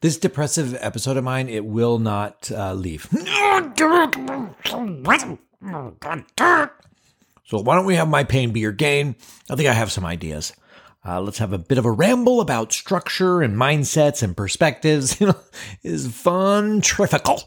This depressive episode of mine, it will not uh, leave. So why don't we have my pain be your gain? I think I have some ideas. Uh, let's have a bit of a ramble about structure and mindsets and perspectives. You know, is fun, terrifical.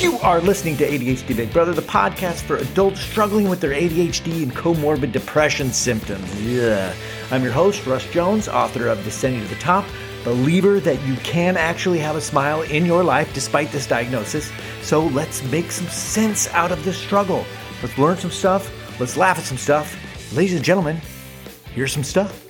You are listening to ADHD Big Brother, the podcast for adults struggling with their ADHD and comorbid depression symptoms. Yeah. I'm your host, Russ Jones, author of Descending to the Top, believer that you can actually have a smile in your life despite this diagnosis. So let's make some sense out of this struggle. Let's learn some stuff. Let's laugh at some stuff. Ladies and gentlemen, here's some stuff.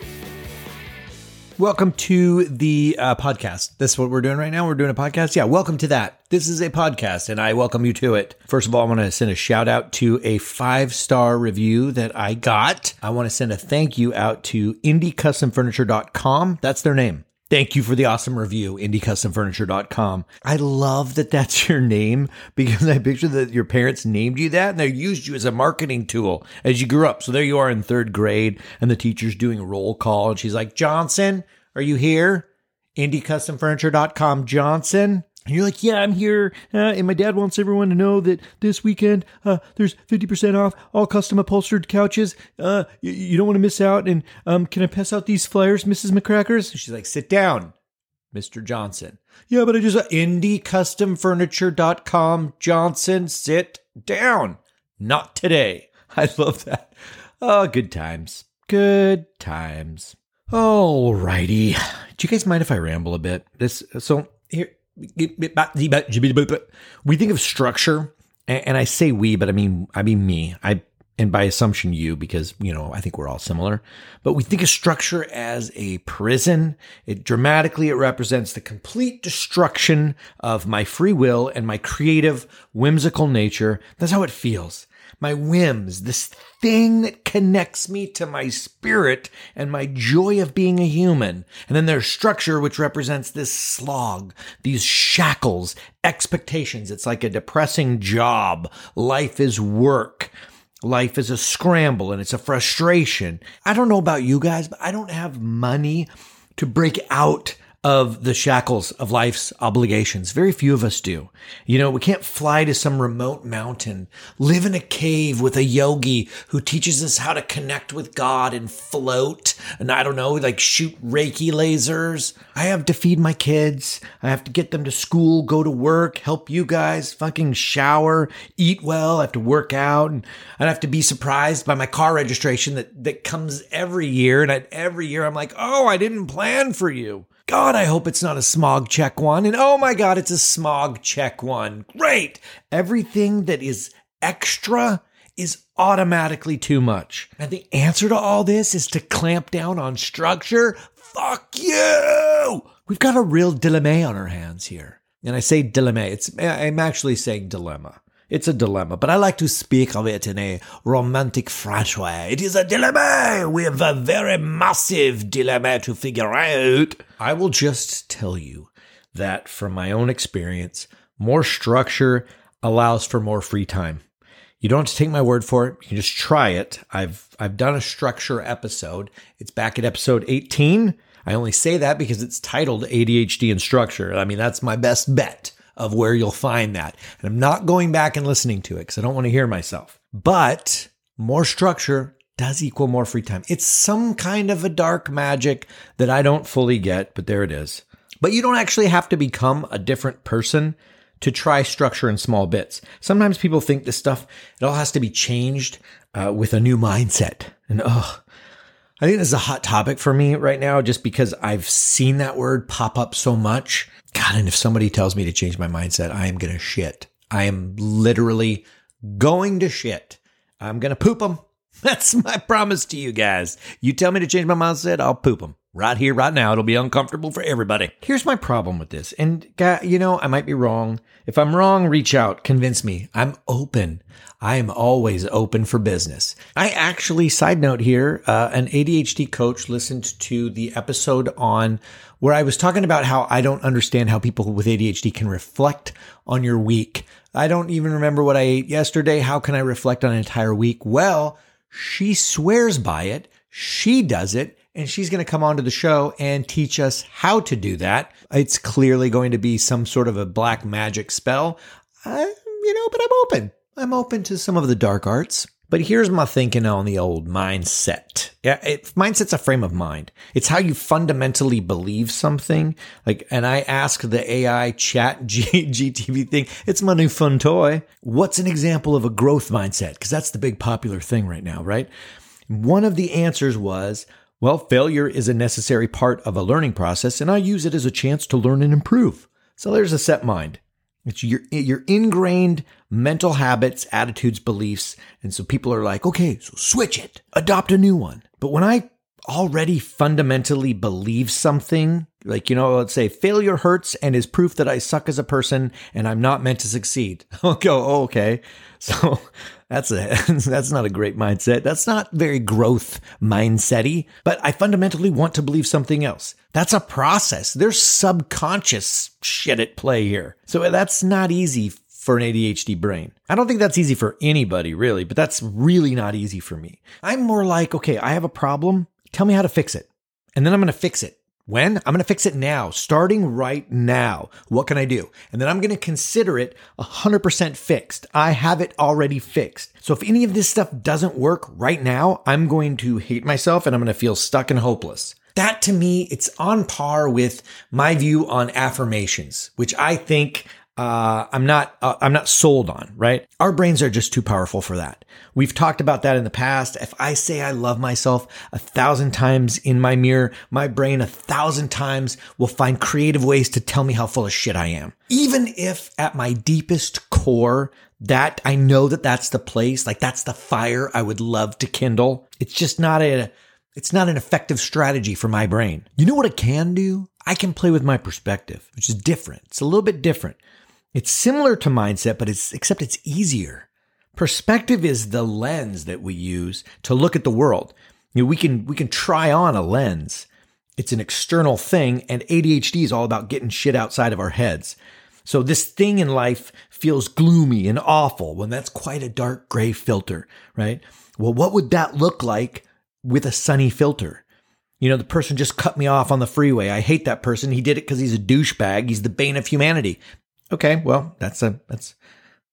Welcome to the uh, podcast. This is what we're doing right now. We're doing a podcast. Yeah, welcome to that. This is a podcast, and I welcome you to it. First of all, I want to send a shout out to a five star review that I got. I want to send a thank you out to IndieCustomFurniture.com. That's their name. Thank you for the awesome review, IndieCustomFurniture.com. I love that that's your name because I picture that your parents named you that and they used you as a marketing tool as you grew up. So there you are in third grade and the teacher's doing a roll call and she's like, Johnson, are you here? IndieCustomFurniture.com, Johnson. And you're like, yeah, I'm here. Uh, and my dad wants everyone to know that this weekend uh, there's 50% off all custom upholstered couches. Uh, you, you don't want to miss out. And um, can I pass out these flyers, Mrs. McCrackers? She's like, sit down, Mr. Johnson. Yeah, but I just, IndieCustomFurniture.com, Johnson, sit down. Not today. I love that. Oh, good times. Good times. Alrighty. Do you guys mind if I ramble a bit? This, so we think of structure and I say we, but I mean I mean me. I and by assumption you because you know I think we're all similar. But we think of structure as a prison. It dramatically it represents the complete destruction of my free will and my creative whimsical nature. That's how it feels my whims, this thing that connects me to my spirit and my joy of being a human. And then there's structure, which represents this slog, these shackles, expectations. It's like a depressing job. Life is work. Life is a scramble and it's a frustration. I don't know about you guys, but I don't have money to break out of the shackles of life's obligations. Very few of us do. You know, we can't fly to some remote mountain, live in a cave with a yogi who teaches us how to connect with God and float. And I don't know, like shoot Reiki lasers. I have to feed my kids. I have to get them to school, go to work, help you guys fucking shower, eat well. I have to work out and I have to be surprised by my car registration that, that comes every year. And I, every year I'm like, oh, I didn't plan for you. God, I hope it's not a smog check one. And oh my God, it's a smog check one. Great. Everything that is extra is automatically too much. And the answer to all this is to clamp down on structure. Fuck you. We've got a real dilemma on our hands here. And I say dilemma, it's, I'm actually saying dilemma. It's a dilemma, but I like to speak of it in a romantic French way. It is a dilemma. We have a very massive dilemma to figure out. I will just tell you that from my own experience, more structure allows for more free time. You don't have to take my word for it. You can just try it. I've I've done a structure episode. It's back at episode 18. I only say that because it's titled ADHD and structure. I mean, that's my best bet of where you'll find that. And I'm not going back and listening to it because I don't want to hear myself. But more structure does equal more free time. It's some kind of a dark magic that I don't fully get, but there it is. But you don't actually have to become a different person to try structure in small bits. Sometimes people think this stuff, it all has to be changed uh, with a new mindset. And oh, I think this is a hot topic for me right now just because I've seen that word pop up so much. God, and if somebody tells me to change my mindset, I am going to shit. I am literally going to shit. I'm going to poop them. That's my promise to you guys. You tell me to change my mindset, I'll poop them. Right here, right now. It'll be uncomfortable for everybody. Here's my problem with this. And, you know, I might be wrong. If I'm wrong, reach out, convince me. I'm open. I am always open for business. I actually, side note here, uh, an ADHD coach listened to the episode on where I was talking about how I don't understand how people with ADHD can reflect on your week. I don't even remember what I ate yesterday. How can I reflect on an entire week? Well, She swears by it. She does it. And she's going to come onto the show and teach us how to do that. It's clearly going to be some sort of a black magic spell. You know, but I'm open. I'm open to some of the dark arts. But here's my thinking on the old mindset. Yeah, it, mindset's a frame of mind. It's how you fundamentally believe something. Like, and I ask the AI chat G, GPT thing, it's my new fun toy. What's an example of a growth mindset? Because that's the big popular thing right now, right? One of the answers was, well, failure is a necessary part of a learning process, and I use it as a chance to learn and improve. So there's a set mind. It's your your ingrained mental habits, attitudes, beliefs, and so people are like, okay, so switch it, adopt a new one. But when I already fundamentally believe something, like you know, let's say failure hurts and is proof that I suck as a person and I'm not meant to succeed. I'll go, oh, okay, so that's a that's not a great mindset. That's not very growth mindsety. But I fundamentally want to believe something else. That's a process. There's subconscious shit at play here. So that's not easy for an ADHD brain. I don't think that's easy for anybody really, but that's really not easy for me. I'm more like, okay, I have a problem. Tell me how to fix it. And then I'm going to fix it. When? I'm going to fix it now, starting right now. What can I do? And then I'm going to consider it 100% fixed. I have it already fixed. So if any of this stuff doesn't work right now, I'm going to hate myself and I'm going to feel stuck and hopeless. That to me, it's on par with my view on affirmations, which I think uh, I'm not uh, I'm not sold on, right? Our brains are just too powerful for that. We've talked about that in the past. If I say I love myself a thousand times in my mirror, my brain a thousand times will find creative ways to tell me how full of shit I am. Even if at my deepest core, that I know that that's the place, like that's the fire I would love to kindle. It's just not a it's not an effective strategy for my brain. You know what it can do? I can play with my perspective, which is different. It's a little bit different. It's similar to mindset, but it's except it's easier. Perspective is the lens that we use to look at the world. You know, we can we can try on a lens. It's an external thing, and ADHD is all about getting shit outside of our heads. So this thing in life feels gloomy and awful when that's quite a dark gray filter, right? Well, what would that look like with a sunny filter? You know, the person just cut me off on the freeway. I hate that person. He did it because he's a douchebag. He's the bane of humanity. Okay, well, that's a that's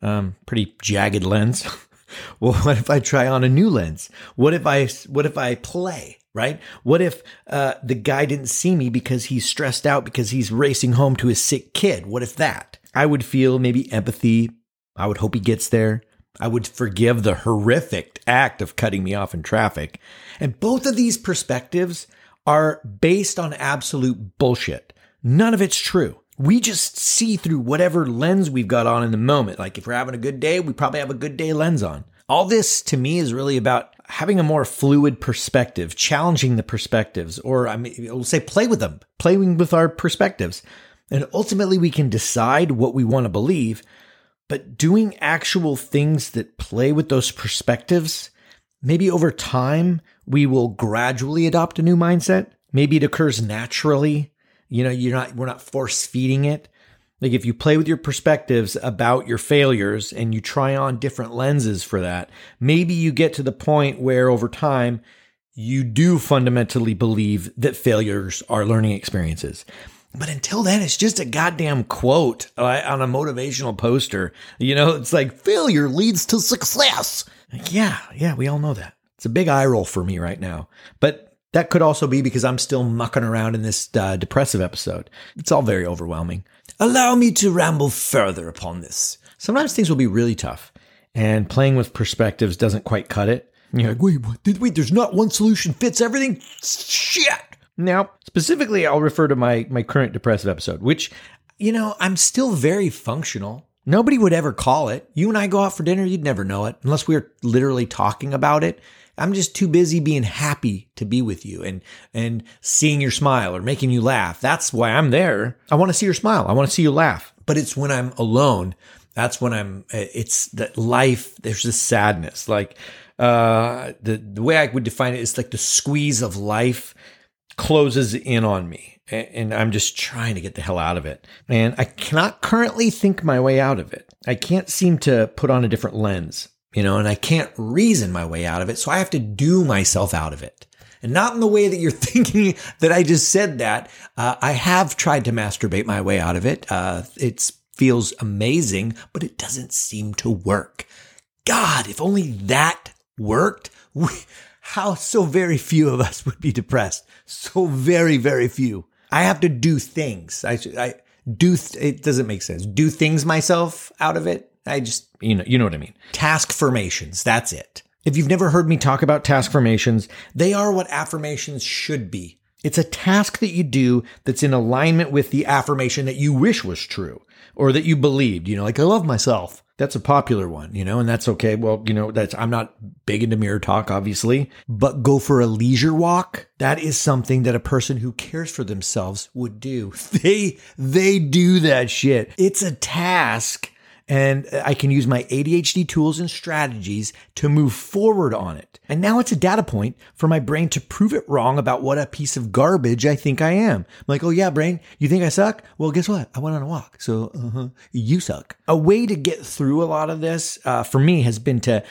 um pretty jagged lens. well, what if I try on a new lens? What if I what if I play? Right? What if uh, the guy didn't see me because he's stressed out because he's racing home to his sick kid? What if that? I would feel maybe empathy. I would hope he gets there. I would forgive the horrific act of cutting me off in traffic. And both of these perspectives are based on absolute bullshit. None of it's true we just see through whatever lens we've got on in the moment. Like if we're having a good day, we probably have a good day lens on. All this to me is really about having a more fluid perspective, challenging the perspectives, or I mean, we'll say play with them, playing with our perspectives. And ultimately we can decide what we want to believe, but doing actual things that play with those perspectives, maybe over time, we will gradually adopt a new mindset. Maybe it occurs naturally you know, you're not, we're not force feeding it. Like if you play with your perspectives about your failures and you try on different lenses for that, maybe you get to the point where over time you do fundamentally believe that failures are learning experiences. But until then, it's just a goddamn quote uh, on a motivational poster. You know, it's like failure leads to success. Like, yeah, yeah, we all know that. It's a big eye roll for me right now. But that could also be because I'm still mucking around in this uh, depressive episode. It's all very overwhelming. Allow me to ramble further upon this. Sometimes things will be really tough, and playing with perspectives doesn't quite cut it. You're like, wait, what? Wait, there's not one solution fits everything? Shit! Now, specifically, I'll refer to my, my current depressive episode, which, you know, I'm still very functional. Nobody would ever call it. You and I go out for dinner, you'd never know it unless we are literally talking about it. I'm just too busy being happy to be with you and, and seeing your smile or making you laugh. That's why I'm there. I want to see your smile. I want to see you laugh. But it's when I'm alone. That's when I'm, it's that life, there's this sadness. Like, uh, the, the way I would define it is like the squeeze of life closes in on me and I'm just trying to get the hell out of it. And I cannot currently think my way out of it. I can't seem to put on a different lens. You know, and I can't reason my way out of it. So I have to do myself out of it. And not in the way that you're thinking that I just said that. Uh, I have tried to masturbate my way out of it. Uh, it feels amazing, but it doesn't seem to work. God, if only that worked, we, how so very few of us would be depressed. So very, very few. I have to do things. I, I do, th- it doesn't make sense. Do things myself out of it. I just, you know, you know what I mean. Task formations. That's it. If you've never heard me talk about task formations, they are what affirmations should be. It's a task that you do that's in alignment with the affirmation that you wish was true or that you believed, you know, like I love myself. That's a popular one, you know, and that's okay. Well, you know, that's, I'm not big into mirror talk, obviously, but go for a leisure walk. That is something that a person who cares for themselves would do. They, they do that shit. It's a task and I can use my ADHD tools and strategies to move forward on it. And now it's a data point for my brain to prove it wrong about what a piece of garbage I think I am. I'm like, oh yeah, brain, you think I suck? Well, guess what? I went on a walk. So uh-huh, you suck. A way to get through a lot of this uh, for me has been to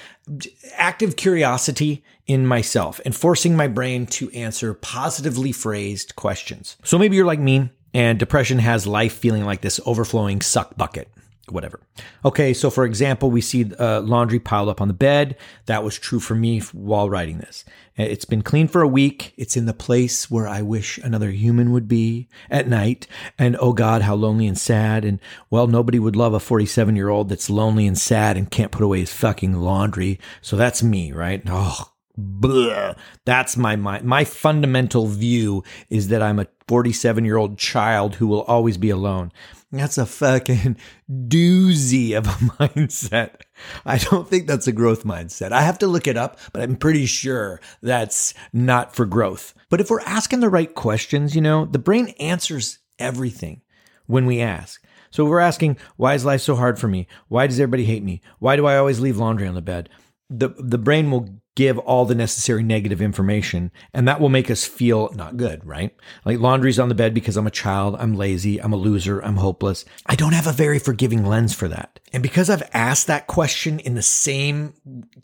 active curiosity in myself and forcing my brain to answer positively phrased questions. So maybe you're like me and depression has life feeling like this overflowing suck bucket whatever. Okay, so for example, we see uh, laundry piled up on the bed. That was true for me while writing this. It's been clean for a week. It's in the place where I wish another human would be at night. And oh God, how lonely and sad. And well, nobody would love a 47 year old that's lonely and sad and can't put away his fucking laundry. So that's me, right? Oh, Blah. That's my, my my fundamental view is that I'm a 47 year old child who will always be alone. That's a fucking doozy of a mindset. I don't think that's a growth mindset. I have to look it up, but I'm pretty sure that's not for growth. But if we're asking the right questions, you know, the brain answers everything when we ask. So we're asking, why is life so hard for me? Why does everybody hate me? Why do I always leave laundry on the bed? The the brain will give all the necessary negative information and that will make us feel not good, right? Like laundry's on the bed because I'm a child, I'm lazy, I'm a loser, I'm hopeless. I don't have a very forgiving lens for that. And because I've asked that question in the same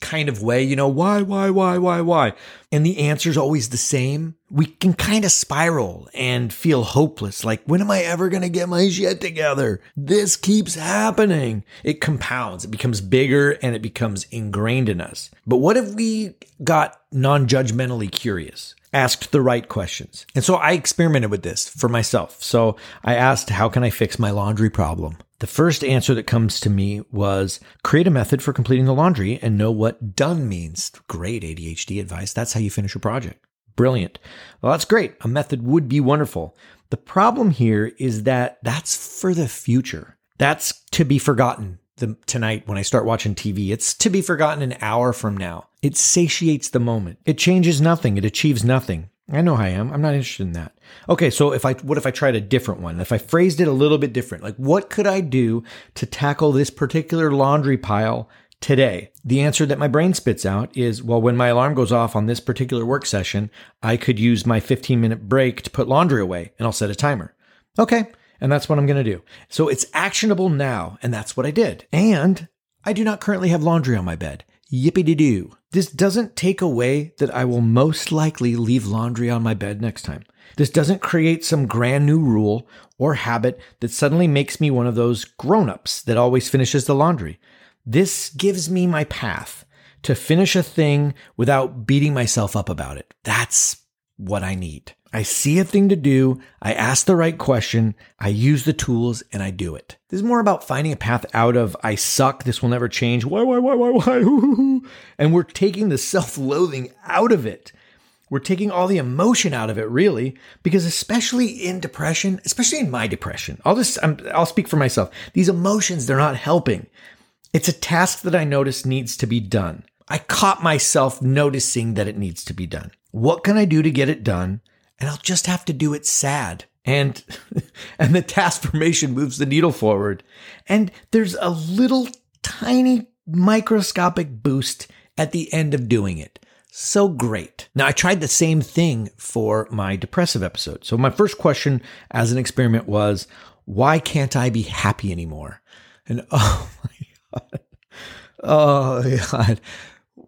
kind of way, you know, why, why, why, why, why? And the answer's always the same, we can kind of spiral and feel hopeless. Like, when am I ever going to get my shit together? This keeps happening. It compounds, it becomes bigger and it becomes ingrained in us. But what if we got non judgmentally curious? asked the right questions. And so I experimented with this for myself. So I asked, how can I fix my laundry problem? The first answer that comes to me was create a method for completing the laundry and know what done means. Great ADHD advice. That's how you finish a project. Brilliant. Well, that's great. A method would be wonderful. The problem here is that that's for the future. That's to be forgotten the, tonight when I start watching TV. It's to be forgotten an hour from now. It satiates the moment. It changes nothing. It achieves nothing. I know I am. I'm not interested in that. Okay, so if I what if I tried a different one? If I phrased it a little bit different, like what could I do to tackle this particular laundry pile today? The answer that my brain spits out is, well, when my alarm goes off on this particular work session, I could use my 15 minute break to put laundry away and I'll set a timer. Okay. And that's what I'm going to do. So it's actionable now. And that's what I did. And I do not currently have laundry on my bed. Yippee de doo. This doesn't take away that I will most likely leave laundry on my bed next time. This doesn't create some grand new rule or habit that suddenly makes me one of those grown ups that always finishes the laundry. This gives me my path to finish a thing without beating myself up about it. That's what I need. I see a thing to do, I ask the right question, I use the tools, and I do it. This is more about finding a path out of I suck, this will never change, why, why, why, why, why, and we're taking the self loathing out of it. We're taking all the emotion out of it, really, because especially in depression, especially in my depression, I'll just, i will speak for myself. These emotions, they're not helping. It's a task that I notice needs to be done. I caught myself noticing that it needs to be done. What can I do to get it done? And I'll just have to do it sad. And, and the task formation moves the needle forward. And there's a little tiny microscopic boost at the end of doing it. So great. Now, I tried the same thing for my depressive episode. So, my first question as an experiment was, why can't I be happy anymore? And oh my God. Oh my God.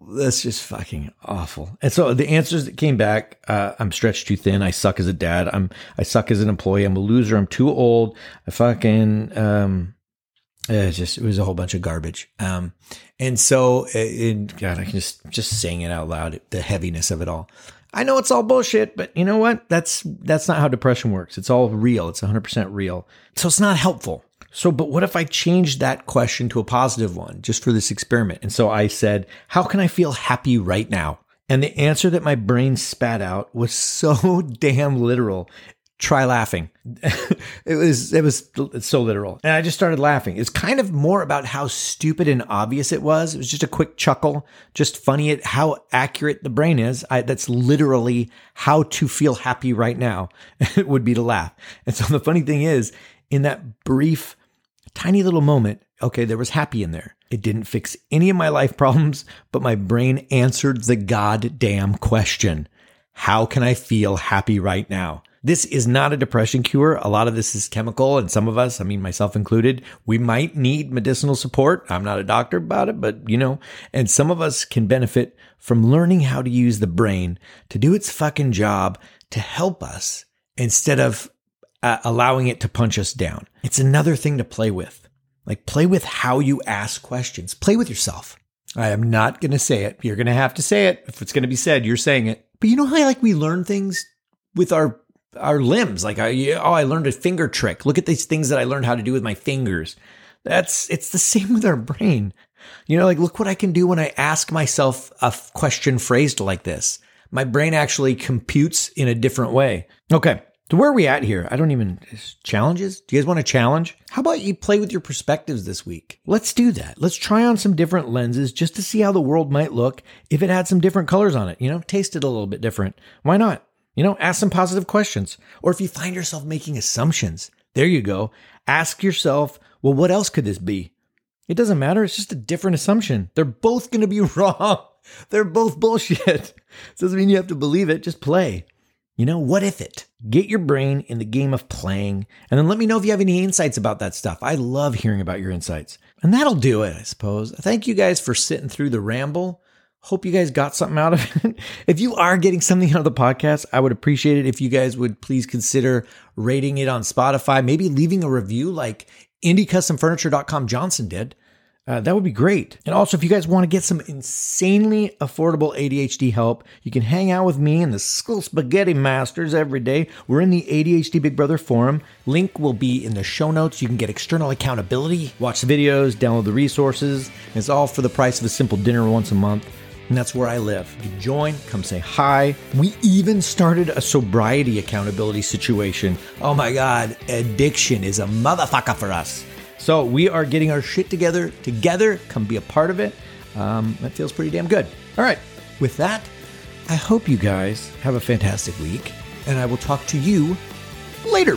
That's just fucking awful. And so the answers that came back, uh, I'm stretched too thin. I suck as a dad. I'm, I suck as an employee. I'm a loser. I'm too old. I fucking, um, it just, it was a whole bunch of garbage. Um, and so, it, God, I can just, just saying it out loud, the heaviness of it all. I know it's all bullshit, but you know what? That's, that's not how depression works. It's all real. It's 100% real. So it's not helpful. So, but what if I changed that question to a positive one just for this experiment? And so I said, how can I feel happy right now? And the answer that my brain spat out was so damn literal. Try laughing. it was, it was so literal. And I just started laughing. It's kind of more about how stupid and obvious it was. It was just a quick chuckle, just funny at how accurate the brain is. I, that's literally how to feel happy right now. it would be to laugh. And so the funny thing is, in that brief tiny little moment, okay, there was happy in there. It didn't fix any of my life problems, but my brain answered the goddamn question How can I feel happy right now? This is not a depression cure. A lot of this is chemical, and some of us, I mean, myself included, we might need medicinal support. I'm not a doctor about it, but you know, and some of us can benefit from learning how to use the brain to do its fucking job to help us instead of uh, allowing it to punch us down. It's another thing to play with. Like play with how you ask questions. Play with yourself. I am not going to say it. You're going to have to say it. If it's going to be said, you're saying it. But you know how like we learn things with our our limbs. Like I, oh, I learned a finger trick. Look at these things that I learned how to do with my fingers. That's it's the same with our brain. You know, like look what I can do when I ask myself a question phrased like this. My brain actually computes in a different way. Okay. So where are we at here? I don't even challenges. Do you guys want a challenge? How about you play with your perspectives this week? Let's do that. Let's try on some different lenses just to see how the world might look if it had some different colors on it. You know, taste it a little bit different. Why not? You know, ask some positive questions. Or if you find yourself making assumptions, there you go. Ask yourself, well, what else could this be? It doesn't matter. It's just a different assumption. They're both going to be wrong. They're both bullshit. Doesn't mean you have to believe it. Just play. You know, what if it? Get your brain in the game of playing, and then let me know if you have any insights about that stuff. I love hearing about your insights. And that'll do it, I suppose. Thank you guys for sitting through the ramble. Hope you guys got something out of it. if you are getting something out of the podcast, I would appreciate it if you guys would please consider rating it on Spotify, maybe leaving a review like IndieCustomFurniture.com Johnson did. Uh, that would be great. And also, if you guys want to get some insanely affordable ADHD help, you can hang out with me and the School Spaghetti Masters every day. We're in the ADHD Big Brother forum. Link will be in the show notes. You can get external accountability, watch the videos, download the resources. It's all for the price of a simple dinner once a month. And that's where I live. You join, come say hi. We even started a sobriety accountability situation. Oh my God, addiction is a motherfucker for us. So we are getting our shit together together. Come be a part of it. Um, that feels pretty damn good. All right. With that, I hope you guys have a fantastic week, and I will talk to you later.